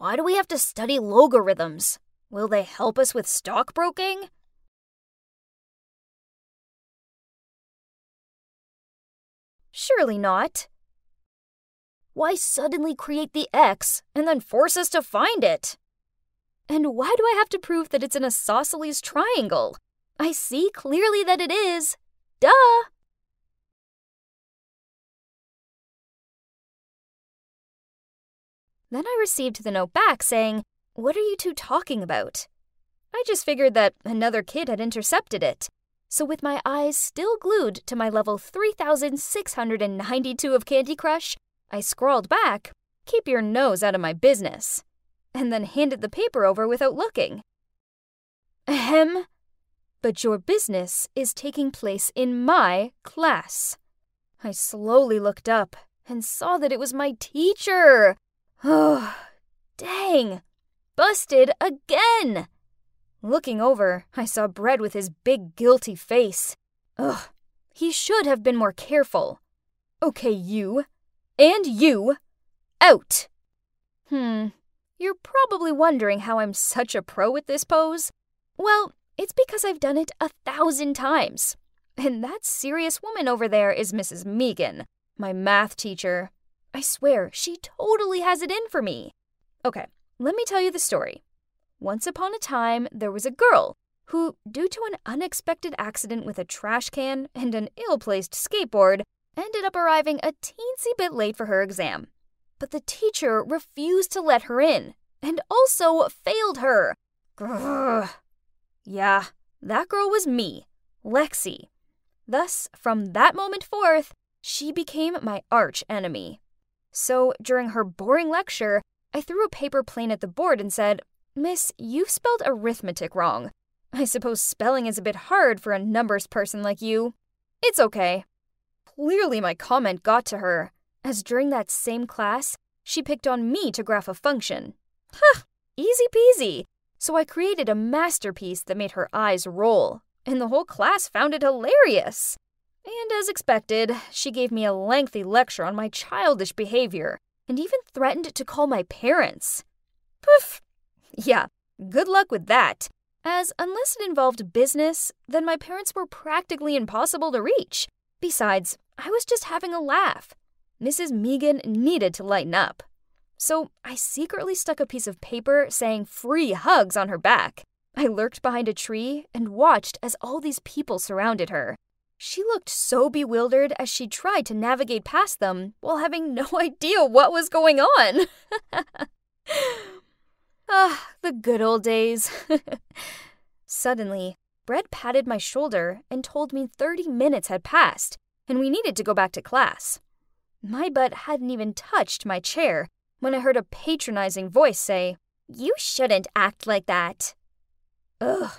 Why do we have to study logarithms? Will they help us with stockbroking? Surely not. Why suddenly create the x and then force us to find it? And why do I have to prove that it's an isosceles triangle? I see clearly that it is. Duh! Then I received the note back saying, What are you two talking about? I just figured that another kid had intercepted it. So, with my eyes still glued to my level 3692 of Candy Crush, I scrawled back, Keep your nose out of my business, and then handed the paper over without looking. Ahem. But your business is taking place in my class. I slowly looked up and saw that it was my teacher. Oh, dang. Busted again. Looking over, I saw Brett with his big guilty face. Ugh, he should have been more careful. Okay, you. And you. Out. Hmm, you're probably wondering how I'm such a pro at this pose. Well, it's because I've done it a thousand times. And that serious woman over there is Mrs. Megan, my math teacher. I swear, she totally has it in for me. Okay, let me tell you the story. Once upon a time, there was a girl who, due to an unexpected accident with a trash can and an ill placed skateboard, ended up arriving a teensy bit late for her exam. But the teacher refused to let her in and also failed her. Grrr. Yeah, that girl was me, Lexi. Thus, from that moment forth, she became my arch enemy. So, during her boring lecture, I threw a paper plane at the board and said, Miss, you've spelled arithmetic wrong. I suppose spelling is a bit hard for a numbers person like you. It's okay. Clearly, my comment got to her, as during that same class, she picked on me to graph a function. Huh, easy peasy. So I created a masterpiece that made her eyes roll, and the whole class found it hilarious. And as expected, she gave me a lengthy lecture on my childish behavior and even threatened to call my parents. Poof! Yeah, good luck with that, as unless it involved business, then my parents were practically impossible to reach. Besides, I was just having a laugh. Mrs. Megan needed to lighten up. So I secretly stuck a piece of paper saying free hugs on her back. I lurked behind a tree and watched as all these people surrounded her. She looked so bewildered as she tried to navigate past them while having no idea what was going on. ah, the good old days. Suddenly, Brett patted my shoulder and told me 30 minutes had passed and we needed to go back to class. My butt hadn't even touched my chair when I heard a patronizing voice say, You shouldn't act like that. Ugh,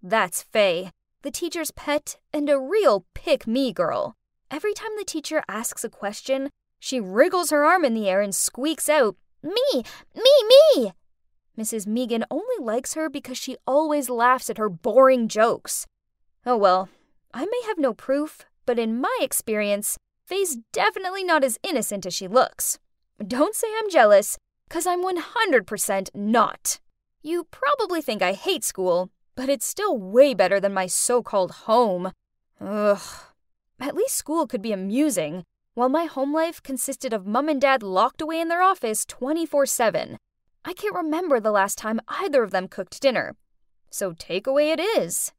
that's Faye the teacher's pet, and a real pick me girl. every time the teacher asks a question, she wriggles her arm in the air and squeaks out, Me! Me! Me! Mrs. Megan only likes her because she always laughs at her boring jokes. Oh well, I may have no proof, but in my experience, Faye's definitely not as innocent as she looks. Don't say I'm jealous, because I'm 100% not. You probably think I hate school, but it's still way better than my so called home. Ugh. At least school could be amusing, while my home life consisted of mum and dad locked away in their office 24 7. I can't remember the last time either of them cooked dinner. So takeaway it is.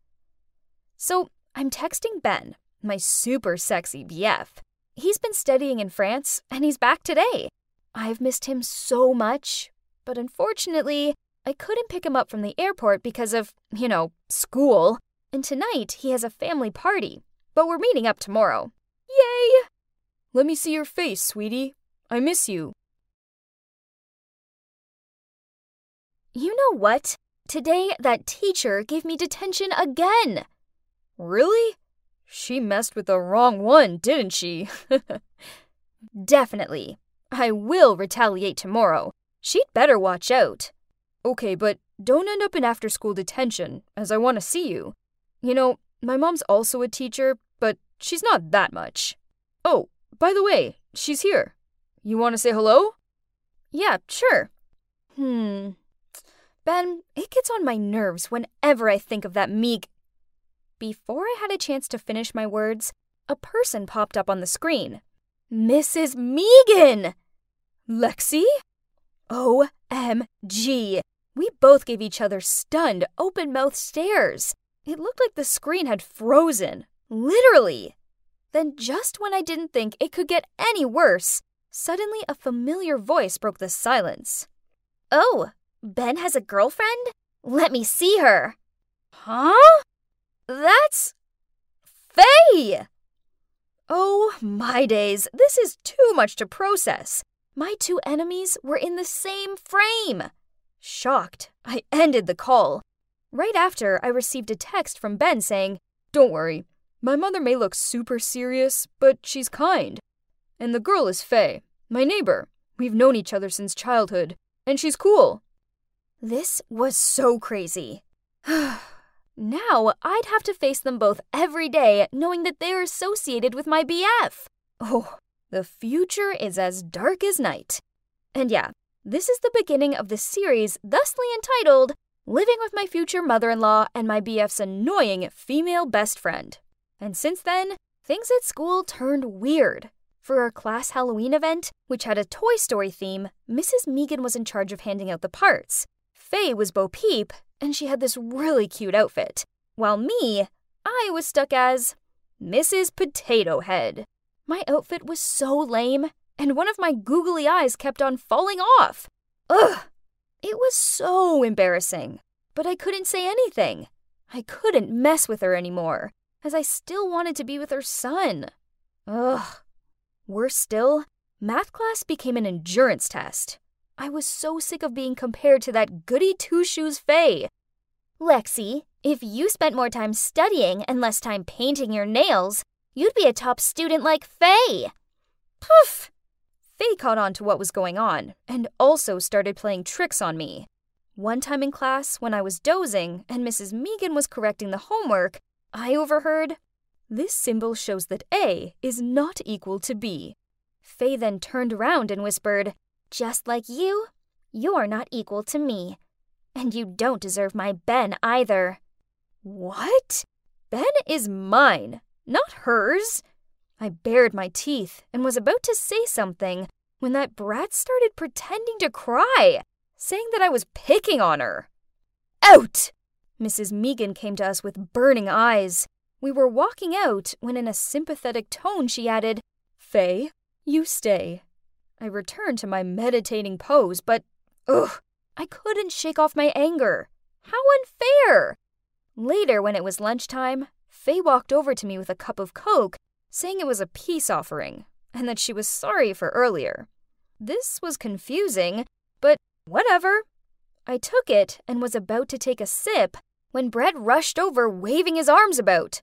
So I'm texting Ben, my super sexy BF. He's been studying in France and he's back today. I've missed him so much, but unfortunately, I couldn't pick him up from the airport because of, you know, school. And tonight he has a family party, but we're meeting up tomorrow. Yay! Let me see your face, sweetie. I miss you. You know what? Today, that teacher gave me detention again. Really? She messed with the wrong one, didn't she? Definitely. I will retaliate tomorrow. She'd better watch out. Okay, but don't end up in after school detention, as I want to see you. You know, my mom's also a teacher, but she's not that much. Oh, by the way, she's here. You want to say hello? Yeah, sure. Hmm. Ben, it gets on my nerves whenever I think of that meek. Before I had a chance to finish my words, a person popped up on the screen. Mrs. Megan! Lexi? OMG! We both gave each other stunned, open mouthed stares. It looked like the screen had frozen. Literally! Then, just when I didn't think it could get any worse, suddenly a familiar voice broke the silence. Oh, Ben has a girlfriend? Let me see her. Huh? That's. Faye! Oh, my days, this is too much to process. My two enemies were in the same frame. Shocked, I ended the call. Right after, I received a text from Ben saying, Don't worry, my mother may look super serious, but she's kind. And the girl is Faye, my neighbor. We've known each other since childhood, and she's cool. This was so crazy. now I'd have to face them both every day, knowing that they are associated with my BF. Oh, the future is as dark as night. And yeah, this is the beginning of the series thusly entitled Living with My Future Mother in Law and My BF's Annoying Female Best Friend. And since then, things at school turned weird. For our class Halloween event, which had a Toy Story theme, Mrs. Megan was in charge of handing out the parts. Faye was Bo Peep, and she had this really cute outfit, while me, I was stuck as Mrs. Potato Head. My outfit was so lame, and one of my googly eyes kept on falling off. Ugh! It was so embarrassing, but I couldn't say anything. I couldn't mess with her anymore, as I still wanted to be with her son. Ugh. Worse still, math class became an endurance test. I was so sick of being compared to that goody two shoes Faye. Lexi, if you spent more time studying and less time painting your nails, you'd be a top student like Faye. Poof! Faye caught on to what was going on and also started playing tricks on me. One time in class, when I was dozing and Mrs. Megan was correcting the homework, I overheard, This symbol shows that A is not equal to B. Faye then turned around and whispered, just like you, you're not equal to me. And you don't deserve my Ben either. What? Ben is mine, not hers. I bared my teeth and was about to say something when that brat started pretending to cry, saying that I was picking on her. Out! Mrs. Megan came to us with burning eyes. We were walking out when, in a sympathetic tone, she added, Faye, you stay. I returned to my meditating pose, but ugh, I couldn't shake off my anger. How unfair! Later, when it was lunchtime, Faye walked over to me with a cup of Coke, saying it was a peace offering and that she was sorry for earlier. This was confusing, but whatever. I took it and was about to take a sip when Brett rushed over, waving his arms about.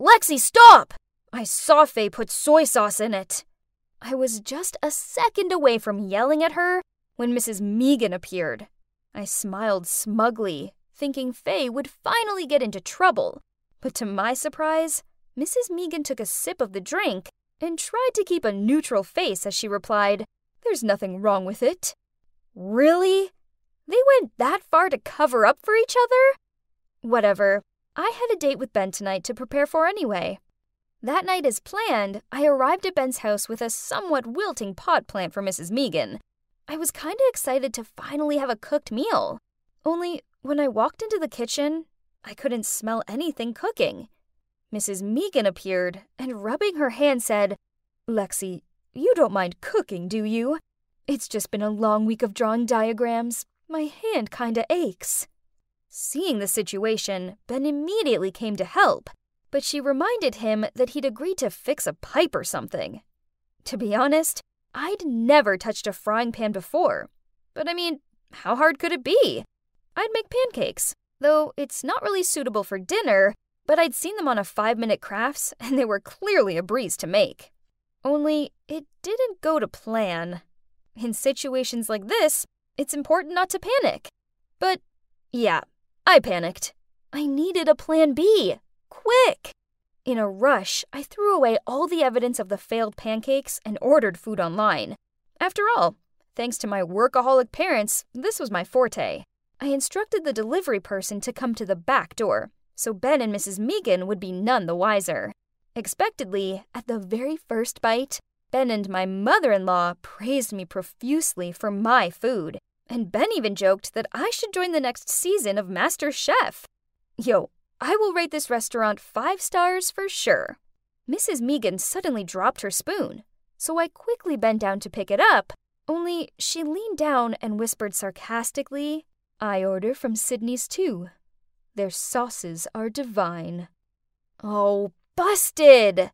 Lexi, stop! I saw Faye put soy sauce in it. I was just a second away from yelling at her when Mrs. Meagan appeared. I smiled smugly, thinking Faye would finally get into trouble. But to my surprise, Mrs. Meagan took a sip of the drink and tried to keep a neutral face as she replied, There's nothing wrong with it. Really? They went that far to cover up for each other? Whatever. I had a date with Ben tonight to prepare for anyway. That night, as planned, I arrived at Ben's house with a somewhat wilting pot plant for Mrs. Meagan. I was kinda excited to finally have a cooked meal. Only, when I walked into the kitchen, I couldn't smell anything cooking. Mrs. Meagan appeared and, rubbing her hand, said, Lexi, you don't mind cooking, do you? It's just been a long week of drawing diagrams. My hand kinda aches. Seeing the situation, Ben immediately came to help, but she reminded him that he'd agreed to fix a pipe or something. To be honest, I'd never touched a frying pan before. But I mean, how hard could it be? I'd make pancakes, though it's not really suitable for dinner, but I'd seen them on a five minute crafts and they were clearly a breeze to make. Only, it didn't go to plan. In situations like this, it's important not to panic. But, yeah, I panicked. I needed a plan B. Quick! In a rush, I threw away all the evidence of the failed pancakes and ordered food online. After all, thanks to my workaholic parents, this was my forte. I instructed the delivery person to come to the back door, so Ben and Mrs. Meagan would be none the wiser. Expectedly, at the very first bite, Ben and my mother in law praised me profusely for my food, and Ben even joked that I should join the next season of Master Chef. Yo, I will rate this restaurant five stars for sure. Mrs. Meagan suddenly dropped her spoon, so I quickly bent down to pick it up, only she leaned down and whispered sarcastically, I order from Sydney's too. Their sauces are divine. Oh, busted!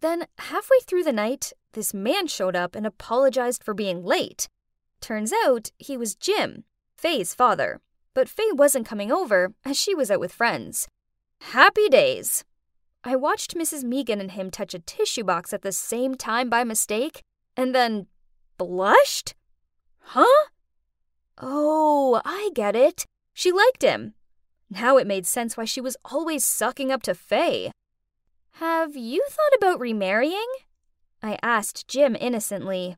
Then, halfway through the night, this man showed up and apologized for being late. Turns out he was Jim, Faye's father, but Faye wasn't coming over as she was out with friends. Happy days! I watched Mrs. Meagan and him touch a tissue box at the same time by mistake, and then blushed? Huh? Oh, I get it. She liked him. Now it made sense why she was always sucking up to Faye. Have you thought about remarrying? I asked Jim innocently.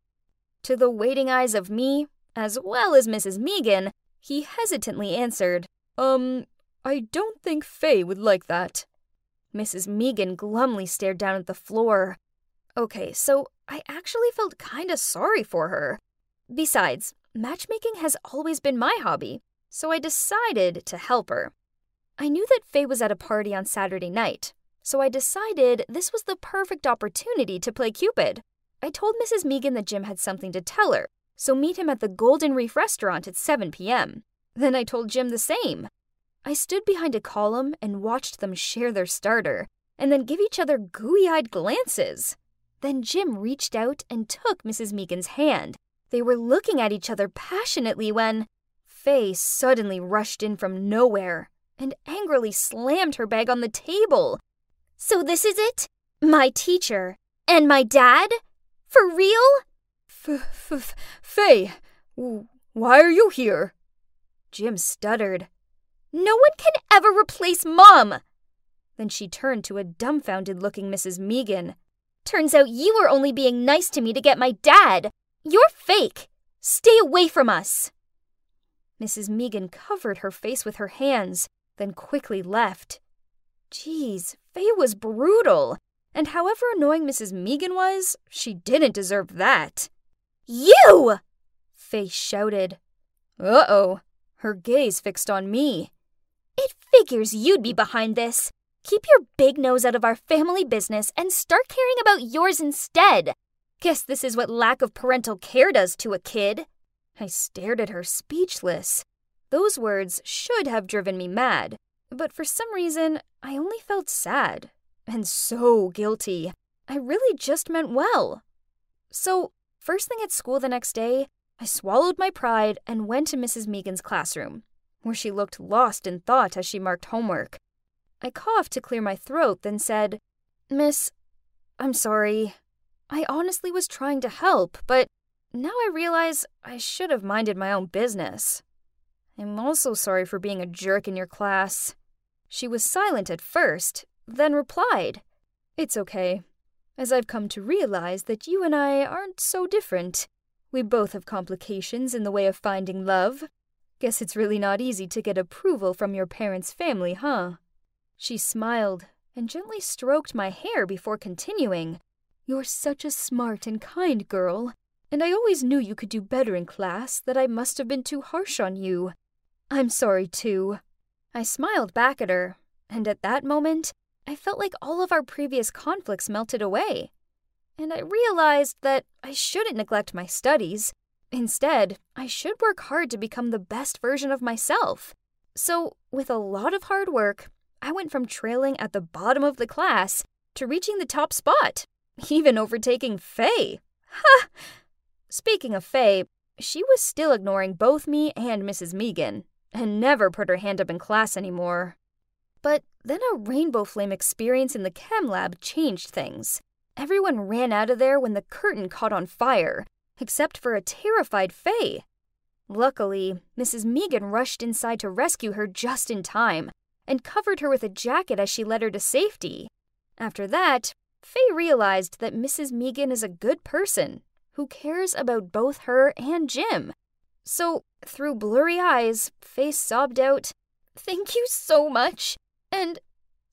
To the waiting eyes of me, as well as Mrs. Meagan, he hesitantly answered, Um, I don't think Faye would like that. Mrs. Meagan glumly stared down at the floor. Okay, so I actually felt kinda sorry for her. Besides, matchmaking has always been my hobby, so I decided to help her. I knew that Faye was at a party on Saturday night, so I decided this was the perfect opportunity to play Cupid. I told Mrs. Meagan that Jim had something to tell her, so meet him at the Golden Reef restaurant at 7 p.m. Then I told Jim the same. I stood behind a column and watched them share their starter, and then give each other gooey eyed glances. Then Jim reached out and took Mrs. Meagan's hand, they were looking at each other passionately when Faye suddenly rushed in from nowhere and angrily slammed her bag on the table. So this is it? My teacher and my dad? For real? F f Faye, why are you here? Jim stuttered. No one can ever replace Mom! Then she turned to a dumbfounded looking Mrs. Meagan. Turns out you were only being nice to me to get my dad. You're fake! Stay away from us! Mrs. Meagan covered her face with her hands, then quickly left. Geez, Faye was brutal. And however annoying Mrs. Meagan was, she didn't deserve that. You! Faye shouted. Uh oh, her gaze fixed on me. It figures you'd be behind this. Keep your big nose out of our family business and start caring about yours instead. Guess this is what lack of parental care does to a kid. I stared at her, speechless. Those words should have driven me mad, but for some reason, I only felt sad and so guilty. I really just meant well. So, first thing at school the next day, I swallowed my pride and went to Mrs. Meagan's classroom, where she looked lost in thought as she marked homework. I coughed to clear my throat, then said, Miss, I'm sorry. I honestly was trying to help, but now I realize I should have minded my own business. I'm also sorry for being a jerk in your class. She was silent at first, then replied, It's okay, as I've come to realize that you and I aren't so different. We both have complications in the way of finding love. Guess it's really not easy to get approval from your parents' family, huh? She smiled and gently stroked my hair before continuing. You're such a smart and kind girl, and I always knew you could do better in class, that I must have been too harsh on you. I'm sorry, too. I smiled back at her, and at that moment, I felt like all of our previous conflicts melted away. And I realized that I shouldn't neglect my studies. Instead, I should work hard to become the best version of myself. So, with a lot of hard work, I went from trailing at the bottom of the class to reaching the top spot, even overtaking Faye. Ha! Speaking of Faye, she was still ignoring both me and Mrs. Megan, and never put her hand up in class anymore. But then a rainbow flame experience in the chem lab changed things. Everyone ran out of there when the curtain caught on fire, except for a terrified Faye. Luckily, Mrs. Megan rushed inside to rescue her just in time and covered her with a jacket as she led her to safety. After that, Faye realized that Mrs. Megan is a good person who cares about both her and Jim. So, through blurry eyes, Faye sobbed out, Thank you so much, and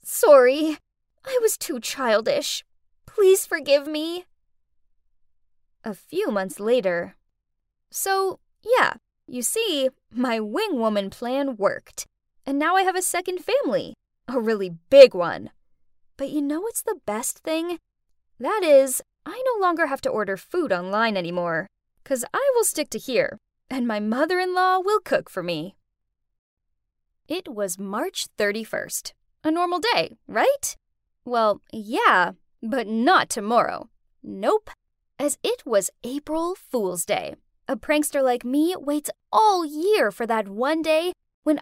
sorry, I was too childish. Please forgive me. A few months later. So, yeah, you see, my wing woman plan worked. And now I have a second family, a really big one. But you know what's the best thing? That is, I no longer have to order food online anymore, because I will stick to here, and my mother in law will cook for me. It was March 31st. A normal day, right? Well, yeah, but not tomorrow. Nope, as it was April Fool's Day. A prankster like me waits all year for that one day when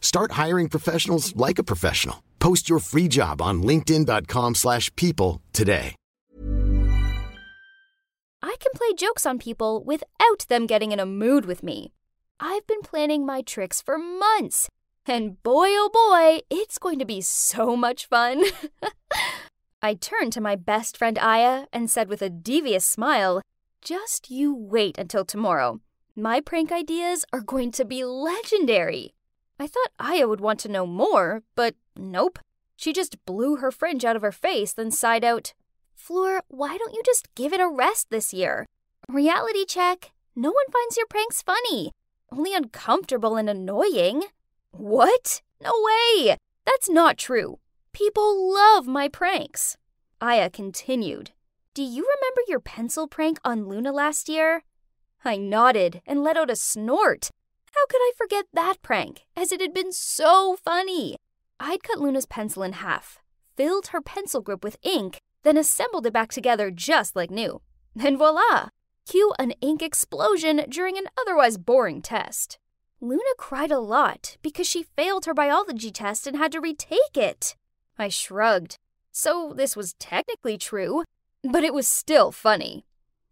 Start hiring professionals like a professional. Post your free job on linkedin.com/people slash people today. I can play jokes on people without them getting in a mood with me. I've been planning my tricks for months, and boy oh boy, it's going to be so much fun. I turned to my best friend Aya and said with a devious smile, Just you wait until tomorrow. My prank ideas are going to be legendary. I thought Aya would want to know more, but nope. She just blew her fringe out of her face, then sighed out, Fleur, why don't you just give it a rest this year? Reality check. No one finds your pranks funny, only uncomfortable and annoying. What? No way! That's not true. People love my pranks. Aya continued. Do you remember your pencil prank on Luna last year? I nodded and let out a snort. How could I forget that prank, as it had been so funny? I'd cut Luna's pencil in half, filled her pencil grip with ink, then assembled it back together just like new. And voila! Cue an ink explosion during an otherwise boring test. Luna cried a lot because she failed her biology test and had to retake it. I shrugged. So this was technically true, but it was still funny.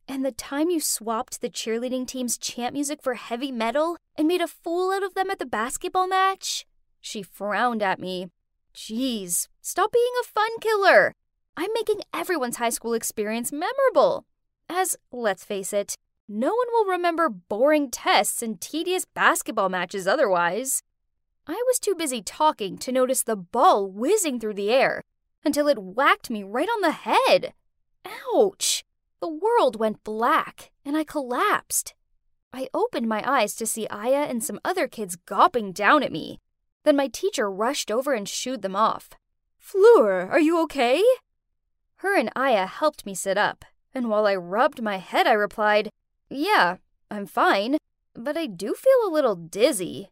And the time you swapped the cheerleading team's chant music for heavy metal and made a fool out of them at the basketball match? She frowned at me. Geez, stop being a fun killer. I'm making everyone's high school experience memorable. As, let's face it, No one will remember boring tests and tedious basketball matches otherwise. I was too busy talking to notice the ball whizzing through the air until it whacked me right on the head. Ouch! The world went black and I collapsed. I opened my eyes to see Aya and some other kids gawping down at me. Then my teacher rushed over and shooed them off. Fleur, are you okay? Her and Aya helped me sit up, and while I rubbed my head, I replied, Yeah, I'm fine, but I do feel a little dizzy.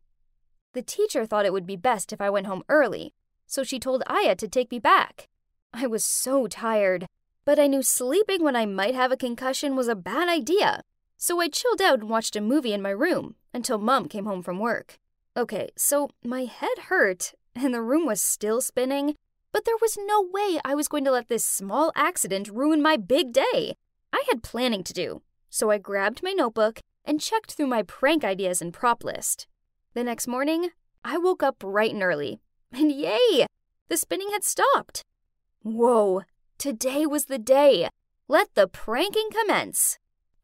The teacher thought it would be best if I went home early, so she told Aya to take me back. I was so tired, but I knew sleeping when I might have a concussion was a bad idea, so I chilled out and watched a movie in my room until mom came home from work. Okay, so my head hurt, and the room was still spinning, but there was no way I was going to let this small accident ruin my big day. I had planning to do, so I grabbed my notebook and checked through my prank ideas and prop list. The next morning, I woke up bright and early, and yay! The spinning had stopped. Whoa, today was the day. Let the pranking commence.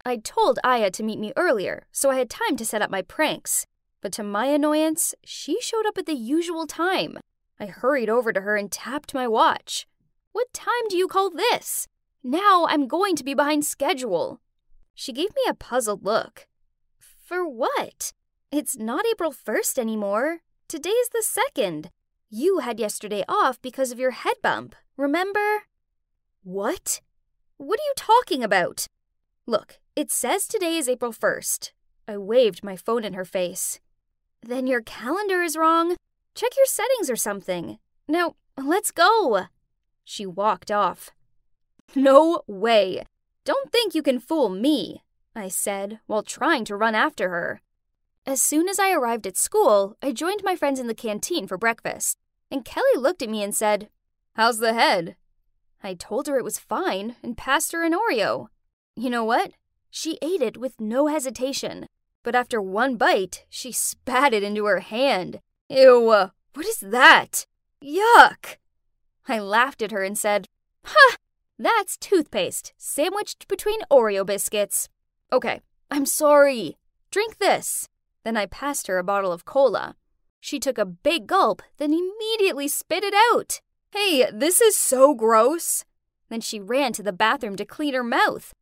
I told Aya to meet me earlier, so I had time to set up my pranks. But to my annoyance, she showed up at the usual time. I hurried over to her and tapped my watch. What time do you call this? Now I'm going to be behind schedule. She gave me a puzzled look. For what? It's not April 1st anymore. Today is the 2nd. You had yesterday off because of your head bump, remember? What? What are you talking about? Look, it says today is April 1st. I waved my phone in her face. Then your calendar is wrong. Check your settings or something. Now, let's go. She walked off. No way. Don't think you can fool me, I said while trying to run after her. As soon as I arrived at school, I joined my friends in the canteen for breakfast, and Kelly looked at me and said, How's the head? I told her it was fine and passed her an Oreo. You know what? She ate it with no hesitation, but after one bite, she spat it into her hand. Ew, what is that? Yuck! I laughed at her and said, Ha! That's toothpaste sandwiched between Oreo biscuits. Okay, I'm sorry. Drink this. Then I passed her a bottle of cola. She took a big gulp, then immediately spit it out. Hey, this is so gross. Then she ran to the bathroom to clean her mouth.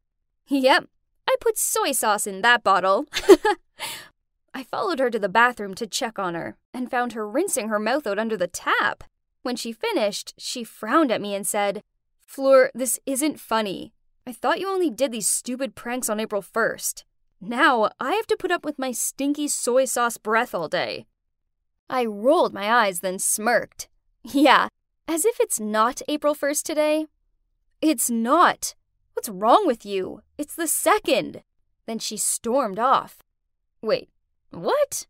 Yep, I put soy sauce in that bottle. I followed her to the bathroom to check on her and found her rinsing her mouth out under the tap. When she finished, she frowned at me and said, Fleur, this isn't funny. I thought you only did these stupid pranks on April 1st. Now I have to put up with my stinky soy sauce breath all day. I rolled my eyes, then smirked. Yeah, as if it's not April 1st today. It's not. What's wrong with you? It's the second. Then she stormed off. Wait, what?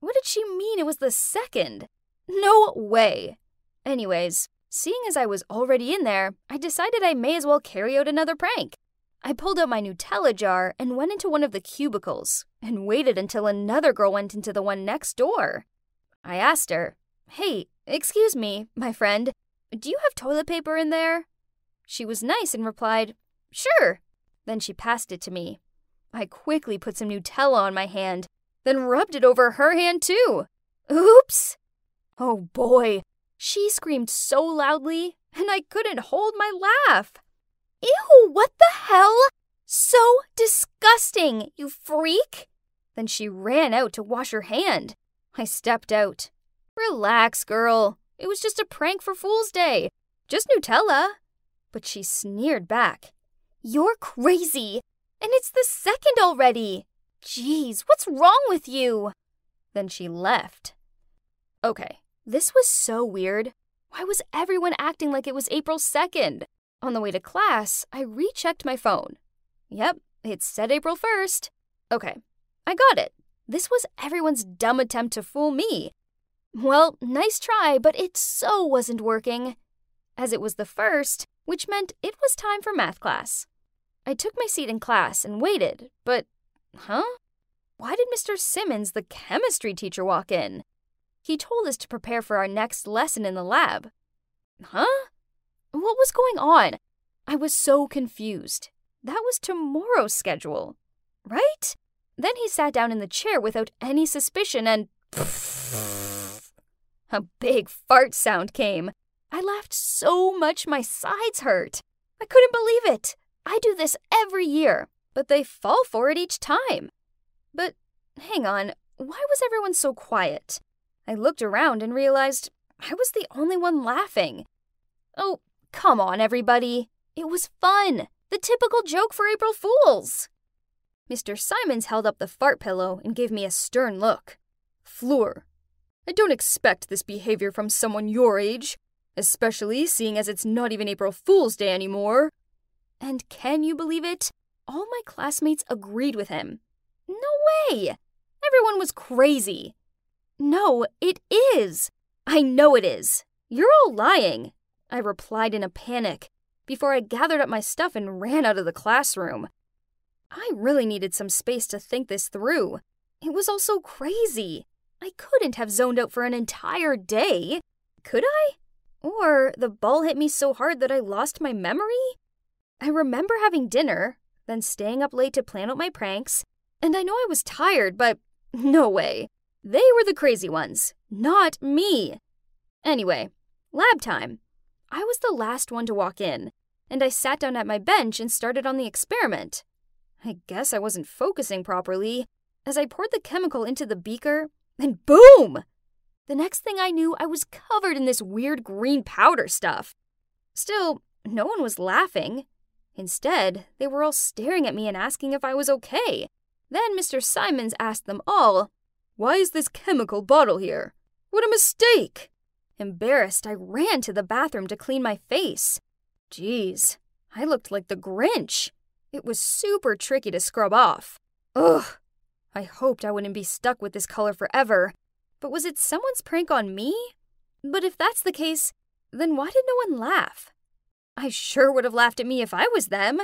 What did she mean it was the second? No way. Anyways, seeing as I was already in there, I decided I may as well carry out another prank. I pulled out my Nutella jar and went into one of the cubicles and waited until another girl went into the one next door. I asked her, Hey, excuse me, my friend, do you have toilet paper in there? She was nice and replied, Sure. Then she passed it to me. I quickly put some Nutella on my hand, then rubbed it over her hand too. Oops! Oh boy, she screamed so loudly, and I couldn't hold my laugh. Ew, what the hell? So disgusting, you freak! Then she ran out to wash her hand. I stepped out. Relax, girl. It was just a prank for Fool's Day. Just Nutella. But she sneered back. You're crazy! And it's the second already! Jeez, what's wrong with you? Then she left. Okay, this was so weird. Why was everyone acting like it was April 2nd? On the way to class, I rechecked my phone. Yep, it said April 1st. Okay, I got it. This was everyone's dumb attempt to fool me. Well, nice try, but it so wasn't working. As it was the first, which meant it was time for math class. I took my seat in class and waited, but, huh? Why did Mr. Simmons, the chemistry teacher, walk in? He told us to prepare for our next lesson in the lab. Huh? What was going on? I was so confused. That was tomorrow's schedule. right? Then he sat down in the chair without any suspicion and. A big fart sound came. I laughed so much my sides hurt. I couldn't believe it. I do this every year, but they fall for it each time. But hang on, why was everyone so quiet? I looked around and realized I was the only one laughing. Oh, come on, everybody. It was fun. The typical joke for April Fools. Mr. Simons held up the fart pillow and gave me a stern look. Fleur, I don't expect this behavior from someone your age, especially seeing as it's not even April Fool's Day anymore. And can you believe it? All my classmates agreed with him. No way! Everyone was crazy. No, it is. I know it is. You're all lying. I replied in a panic before I gathered up my stuff and ran out of the classroom. I really needed some space to think this through. It was all so crazy. I couldn't have zoned out for an entire day. Could I? Or the ball hit me so hard that I lost my memory? I remember having dinner, then staying up late to plan out my pranks, and I know I was tired, but no way. They were the crazy ones, not me. Anyway, lab time. I was the last one to walk in, and I sat down at my bench and started on the experiment. I guess I wasn't focusing properly. As I poured the chemical into the beaker, and boom! The next thing I knew, I was covered in this weird green powder stuff. Still, no one was laughing. Instead, they were all staring at me and asking if I was okay. Then Mr. Simons asked them all, Why is this chemical bottle here? What a mistake! Embarrassed, I ran to the bathroom to clean my face. Geez, I looked like the Grinch. It was super tricky to scrub off. Ugh. I hoped I wouldn't be stuck with this color forever. But was it someone's prank on me? But if that's the case, then why did no one laugh? I sure would have laughed at me if I was them.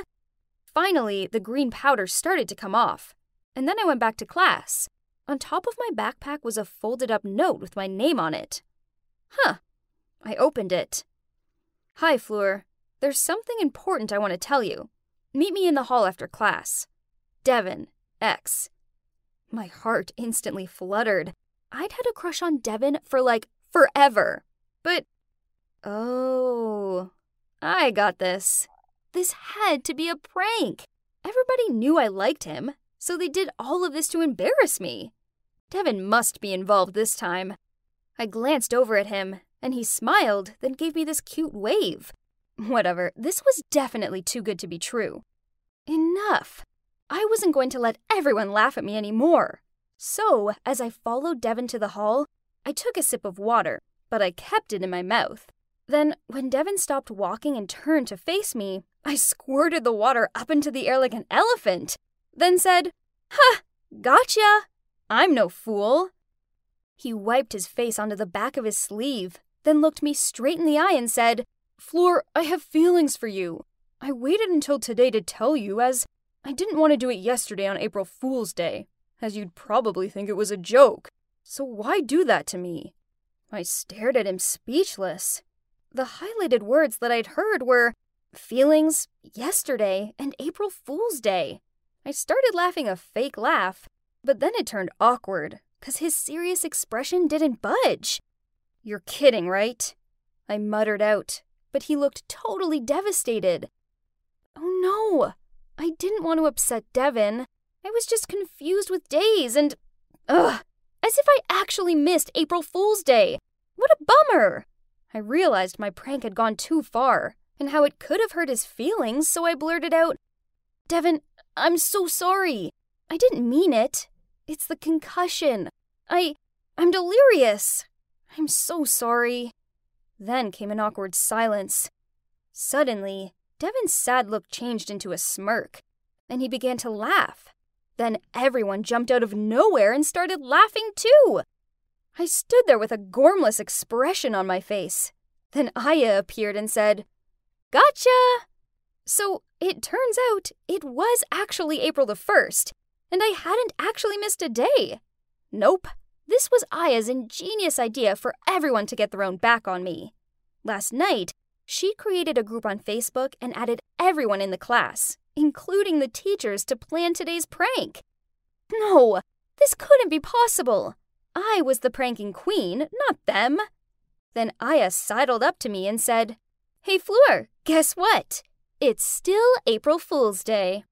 Finally, the green powder started to come off, and then I went back to class. On top of my backpack was a folded up note with my name on it. Huh. I opened it. Hi, Fleur. There's something important I want to tell you. Meet me in the hall after class. Devin, X. My heart instantly fluttered. I'd had a crush on Devin for like forever. But. Oh. I got this. This had to be a prank. Everybody knew I liked him, so they did all of this to embarrass me. Devin must be involved this time. I glanced over at him, and he smiled, then gave me this cute wave. Whatever, this was definitely too good to be true. Enough. I wasn't going to let everyone laugh at me anymore. So, as I followed Devin to the hall, I took a sip of water, but I kept it in my mouth. Then, when Devin stopped walking and turned to face me, I squirted the water up into the air like an elephant, then said, Ha! Gotcha! I'm no fool. He wiped his face onto the back of his sleeve, then looked me straight in the eye and said, Fleur, I have feelings for you. I waited until today to tell you, as I didn't want to do it yesterday on April Fool's Day, as you'd probably think it was a joke. So why do that to me? I stared at him speechless. The highlighted words that I'd heard were feelings, yesterday, and April Fool's Day. I started laughing a fake laugh, but then it turned awkward because his serious expression didn't budge. You're kidding, right? I muttered out, but he looked totally devastated. Oh no! I didn't want to upset Devin. I was just confused with days and. Ugh! As if I actually missed April Fool's Day! What a bummer! I realized my prank had gone too far, and how it could have hurt his feelings, so I blurted out, Devin, I'm so sorry. I didn't mean it. It's the concussion. I. I'm delirious. I'm so sorry. Then came an awkward silence. Suddenly, Devin's sad look changed into a smirk, and he began to laugh. Then everyone jumped out of nowhere and started laughing too. I stood there with a gormless expression on my face. Then Aya appeared and said, Gotcha! So it turns out it was actually April the 1st, and I hadn't actually missed a day. Nope, this was Aya's ingenious idea for everyone to get their own back on me. Last night, she created a group on Facebook and added everyone in the class, including the teachers, to plan today's prank. No, this couldn't be possible. I was the pranking queen, not them. Then Aya sidled up to me and said, Hey, Fleur, guess what? It's still April Fool's Day.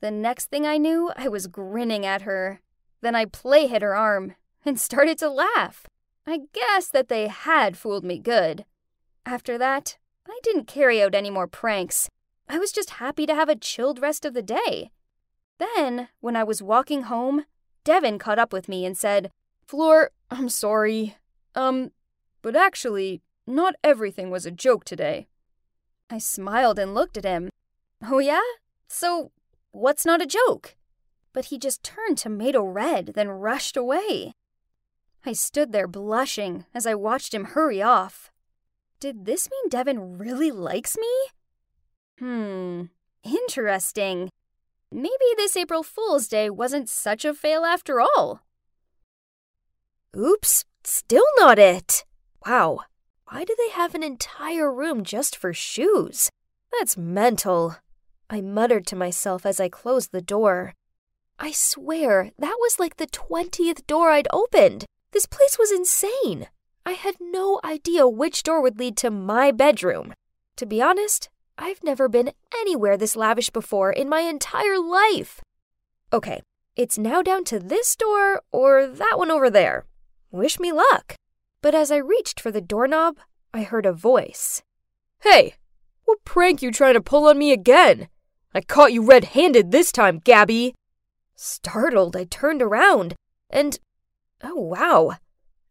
The next thing I knew, I was grinning at her. Then I play hit her arm and started to laugh. I guess that they had fooled me good. After that, I didn't carry out any more pranks. I was just happy to have a chilled rest of the day. Then, when I was walking home, Devin caught up with me and said, Floor, I'm sorry. Um, but actually, not everything was a joke today. I smiled and looked at him. Oh, yeah? So, what's not a joke? But he just turned tomato red, then rushed away. I stood there blushing as I watched him hurry off. Did this mean Devin really likes me? Hmm, interesting. Maybe this April Fool's Day wasn't such a fail after all. Oops, still not it. Wow, why do they have an entire room just for shoes? That's mental. I muttered to myself as I closed the door. I swear, that was like the 20th door I'd opened. This place was insane. I had no idea which door would lead to my bedroom. To be honest, I've never been anywhere this lavish before in my entire life. Okay, it's now down to this door or that one over there. Wish me luck. But as I reached for the doorknob, I heard a voice. Hey, what prank you trying to pull on me again? I caught you red handed this time, Gabby. Startled, I turned around, and oh wow,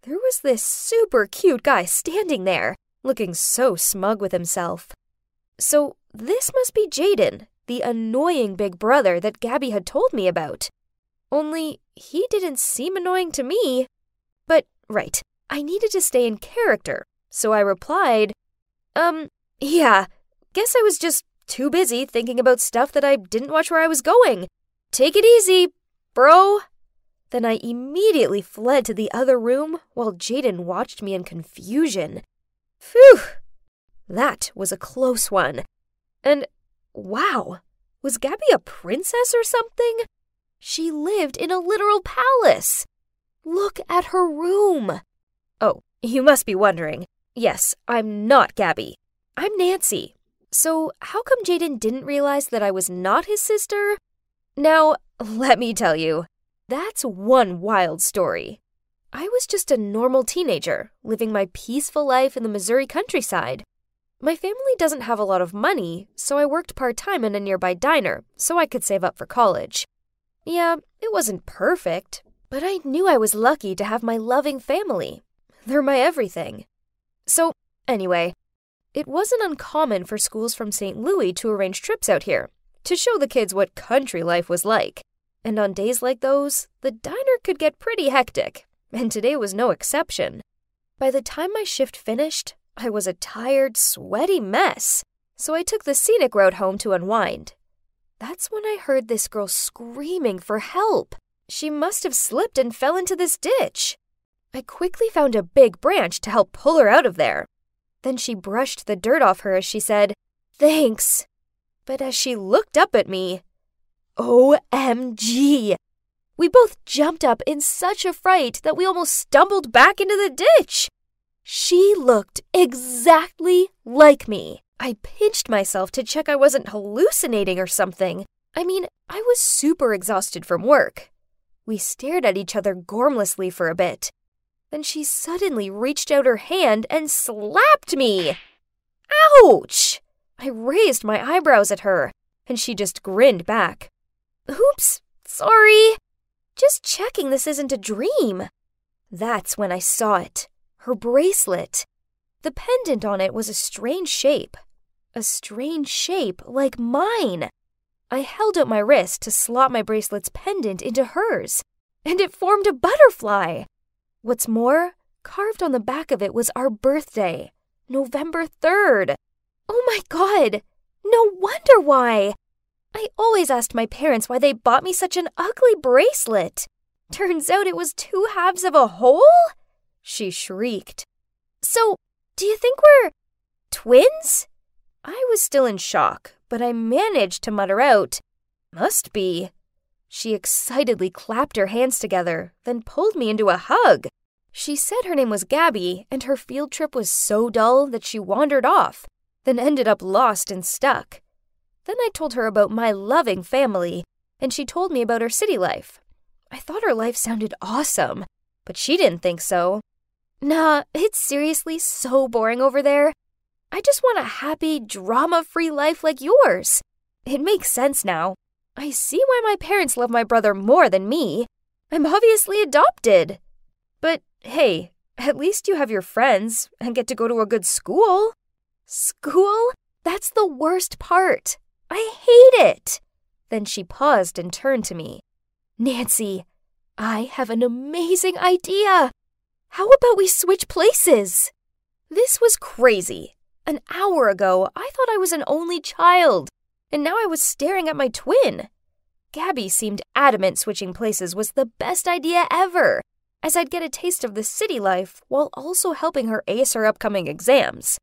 there was this super cute guy standing there, looking so smug with himself. So, this must be Jaden, the annoying big brother that Gabby had told me about. Only, he didn't seem annoying to me. But, right, I needed to stay in character, so I replied, Um, yeah, guess I was just too busy thinking about stuff that I didn't watch where I was going. Take it easy, bro. Then I immediately fled to the other room while Jaden watched me in confusion. Phew! That was a close one. And wow, was Gabby a princess or something? She lived in a literal palace. Look at her room. Oh, you must be wondering. Yes, I'm not Gabby. I'm Nancy. So, how come Jaden didn't realize that I was not his sister? Now, let me tell you, that's one wild story. I was just a normal teenager, living my peaceful life in the Missouri countryside. My family doesn't have a lot of money, so I worked part time in a nearby diner so I could save up for college. Yeah, it wasn't perfect, but I knew I was lucky to have my loving family. They're my everything. So, anyway, it wasn't uncommon for schools from St. Louis to arrange trips out here to show the kids what country life was like. And on days like those, the diner could get pretty hectic, and today was no exception. By the time my shift finished, I was a tired, sweaty mess, so I took the scenic route home to unwind. That's when I heard this girl screaming for help. She must have slipped and fell into this ditch. I quickly found a big branch to help pull her out of there. Then she brushed the dirt off her as she said, Thanks. But as she looked up at me, OMG! We both jumped up in such a fright that we almost stumbled back into the ditch. She looked exactly like me. I pinched myself to check I wasn't hallucinating or something. I mean, I was super exhausted from work. We stared at each other gormlessly for a bit. Then she suddenly reached out her hand and slapped me. Ouch! I raised my eyebrows at her, and she just grinned back. Oops, sorry. Just checking this isn't a dream. That's when I saw it her bracelet. The pendant on it was a strange shape. A strange shape like mine. I held out my wrist to slot my bracelet's pendant into hers, and it formed a butterfly. What's more, carved on the back of it was our birthday, November 3rd. Oh my god! No wonder why! I always asked my parents why they bought me such an ugly bracelet. Turns out it was two halves of a whole? She shrieked. So, do you think we're twins? I was still in shock, but I managed to mutter out, Must be. She excitedly clapped her hands together, then pulled me into a hug. She said her name was Gabby, and her field trip was so dull that she wandered off, then ended up lost and stuck. Then I told her about my loving family, and she told me about her city life. I thought her life sounded awesome, but she didn't think so. Nah, it's seriously so boring over there. I just want a happy, drama free life like yours. It makes sense now. I see why my parents love my brother more than me. I'm obviously adopted. But hey, at least you have your friends and get to go to a good school. School? That's the worst part. I hate it. Then she paused and turned to me. Nancy, I have an amazing idea. How about we switch places? This was crazy. An hour ago, I thought I was an only child, and now I was staring at my twin. Gabby seemed adamant switching places was the best idea ever, as I'd get a taste of the city life while also helping her ace her upcoming exams.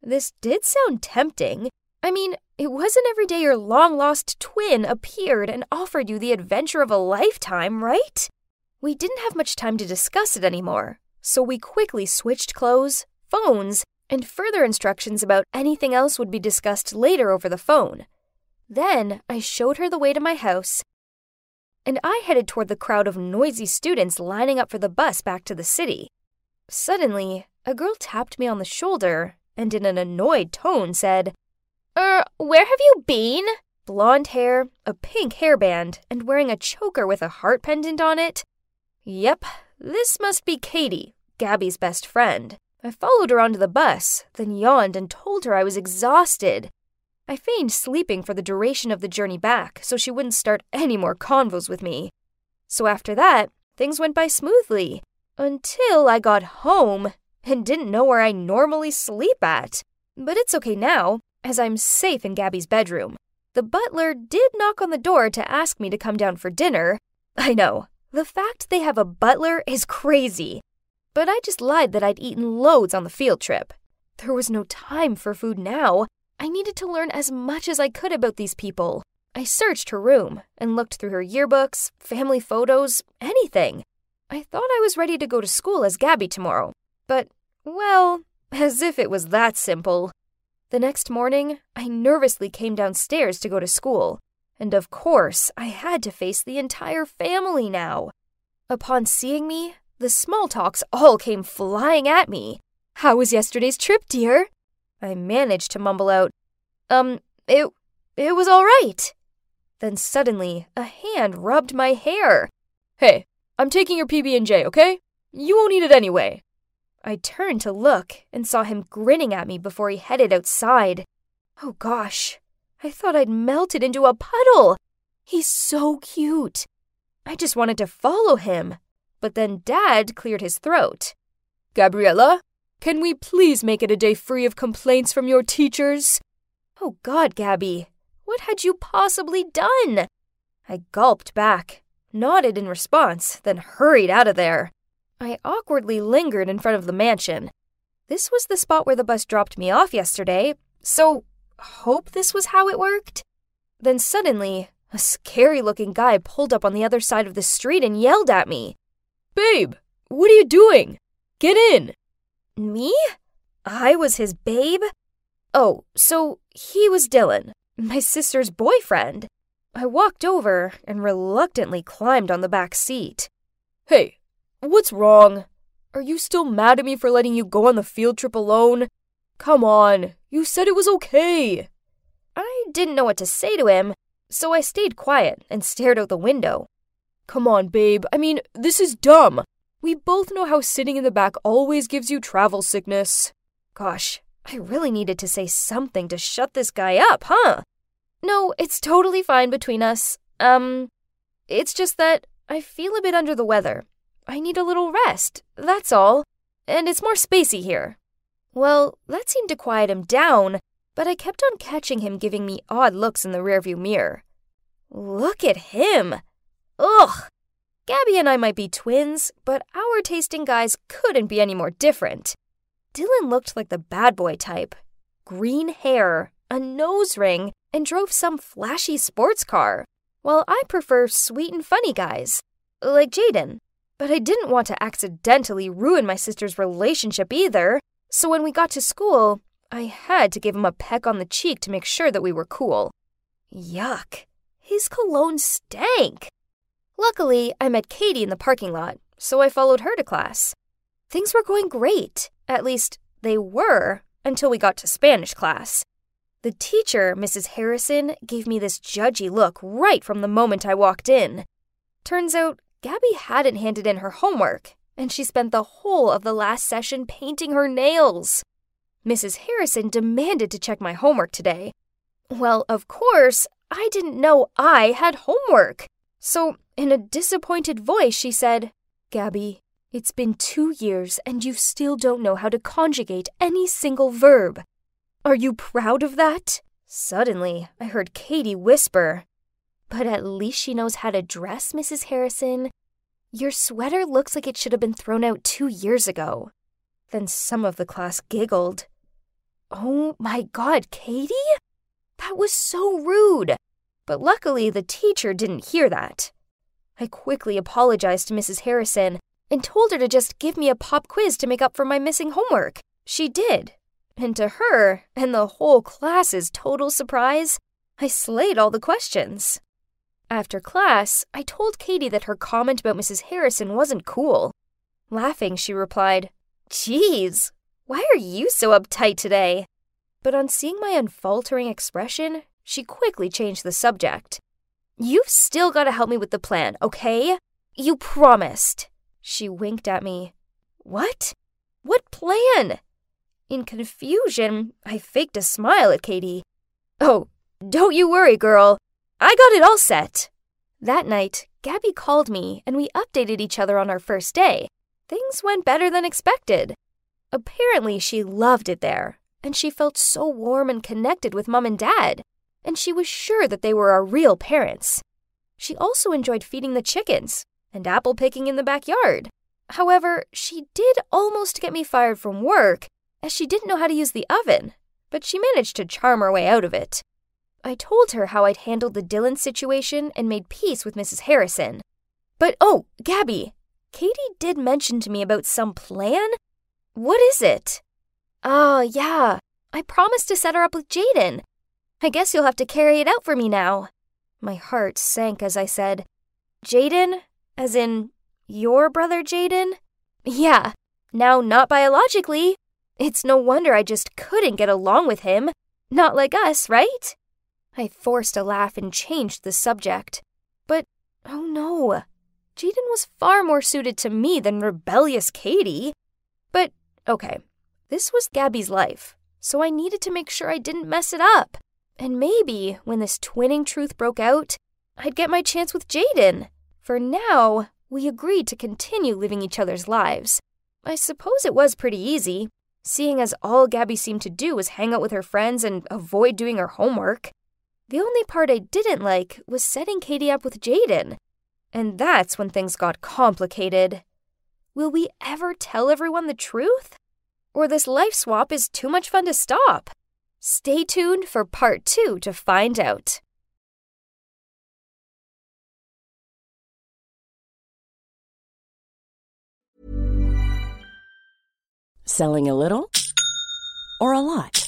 This did sound tempting. I mean, it wasn't every day your long lost twin appeared and offered you the adventure of a lifetime, right? We didn't have much time to discuss it anymore, so we quickly switched clothes, phones, and further instructions about anything else would be discussed later over the phone. Then I showed her the way to my house, and I headed toward the crowd of noisy students lining up for the bus back to the city. Suddenly, a girl tapped me on the shoulder and in an annoyed tone said, Er, where have you been? Blonde hair, a pink hairband, and wearing a choker with a heart pendant on it. Yep, this must be Katie, Gabby's best friend. I followed her onto the bus, then yawned and told her I was exhausted. I feigned sleeping for the duration of the journey back so she wouldn't start any more convos with me. So after that, things went by smoothly until I got home and didn't know where I normally sleep at. But it's okay now, as I'm safe in Gabby's bedroom. The butler did knock on the door to ask me to come down for dinner. I know, the fact they have a butler is crazy. But I just lied that I'd eaten loads on the field trip. There was no time for food now. I needed to learn as much as I could about these people. I searched her room and looked through her yearbooks, family photos, anything. I thought I was ready to go to school as Gabby tomorrow. But, well, as if it was that simple. The next morning, I nervously came downstairs to go to school. And of course, I had to face the entire family now. Upon seeing me, the small talks all came flying at me. How was yesterday's trip, dear? I managed to mumble out, Um, it it was all right. Then suddenly, a hand rubbed my hair. Hey, I'm taking your PB&J, okay? You won't need it anyway. I turned to look and saw him grinning at me before he headed outside. Oh gosh, I thought I'd melted into a puddle. He's so cute. I just wanted to follow him. But then Dad cleared his throat. Gabriella, can we please make it a day free of complaints from your teachers? Oh God, Gabby, what had you possibly done? I gulped back, nodded in response, then hurried out of there. I awkwardly lingered in front of the mansion. This was the spot where the bus dropped me off yesterday, so hope this was how it worked? Then suddenly, a scary looking guy pulled up on the other side of the street and yelled at me. Babe, what are you doing? Get in! Me? I was his babe? Oh, so he was Dylan, my sister's boyfriend. I walked over and reluctantly climbed on the back seat. Hey, what's wrong? Are you still mad at me for letting you go on the field trip alone? Come on, you said it was okay. I didn't know what to say to him, so I stayed quiet and stared out the window. Come on, babe. I mean, this is dumb. We both know how sitting in the back always gives you travel sickness. Gosh, I really needed to say something to shut this guy up, huh? No, it's totally fine between us. Um, it's just that I feel a bit under the weather. I need a little rest, that's all. And it's more spacey here. Well, that seemed to quiet him down, but I kept on catching him giving me odd looks in the rearview mirror. Look at him! Ugh! Gabby and I might be twins, but our tasting guys couldn't be any more different. Dylan looked like the bad boy type green hair, a nose ring, and drove some flashy sports car, while I prefer sweet and funny guys, like Jaden. But I didn't want to accidentally ruin my sister's relationship either, so when we got to school, I had to give him a peck on the cheek to make sure that we were cool. Yuck. His cologne stank. Luckily, I met Katie in the parking lot, so I followed her to class. Things were going great. At least, they were until we got to Spanish class. The teacher, Mrs. Harrison, gave me this judgy look right from the moment I walked in. Turns out, Gabby hadn't handed in her homework, and she spent the whole of the last session painting her nails. Mrs. Harrison demanded to check my homework today. Well, of course, I didn't know I had homework. So, in a disappointed voice, she said, Gabby, it's been two years and you still don't know how to conjugate any single verb. Are you proud of that? Suddenly, I heard Katie whisper, But at least she knows how to dress, Mrs. Harrison. Your sweater looks like it should have been thrown out two years ago. Then some of the class giggled. Oh my god, Katie? That was so rude. But luckily, the teacher didn't hear that. I quickly apologized to Mrs. Harrison and told her to just give me a pop quiz to make up for my missing homework. She did. And to her, and the whole class's total surprise, I slayed all the questions. After class, I told Katie that her comment about Mrs. Harrison wasn't cool. Laughing, she replied, Geez, why are you so uptight today? But on seeing my unfaltering expression, she quickly changed the subject. You've still got to help me with the plan, okay? You promised. She winked at me. What? What plan? In confusion, I faked a smile at Katie. Oh, don't you worry, girl. I got it all set. That night, Gabby called me and we updated each other on our first day. Things went better than expected. Apparently, she loved it there, and she felt so warm and connected with mom and dad, and she was sure that they were our real parents. She also enjoyed feeding the chickens and apple picking in the backyard. However, she did almost get me fired from work, as she didn't know how to use the oven, but she managed to charm her way out of it. I told her how I'd handled the Dylan situation and made peace with Mrs. Harrison. But oh, Gabby, Katie did mention to me about some plan what is it? Oh, yeah. I promised to set her up with Jaden. I guess you'll have to carry it out for me now. My heart sank as I said, Jaden? As in, your brother Jaden? Yeah. Now, not biologically. It's no wonder I just couldn't get along with him. Not like us, right? I forced a laugh and changed the subject. But, oh no. Jaden was far more suited to me than rebellious Katie. But Okay, this was Gabby's life, so I needed to make sure I didn't mess it up. And maybe when this twinning truth broke out, I'd get my chance with Jaden. For now, we agreed to continue living each other's lives. I suppose it was pretty easy, seeing as all Gabby seemed to do was hang out with her friends and avoid doing her homework. The only part I didn't like was setting Katie up with Jaden. And that's when things got complicated. Will we ever tell everyone the truth? Or this life swap is too much fun to stop? Stay tuned for part two to find out. Selling a little or a lot?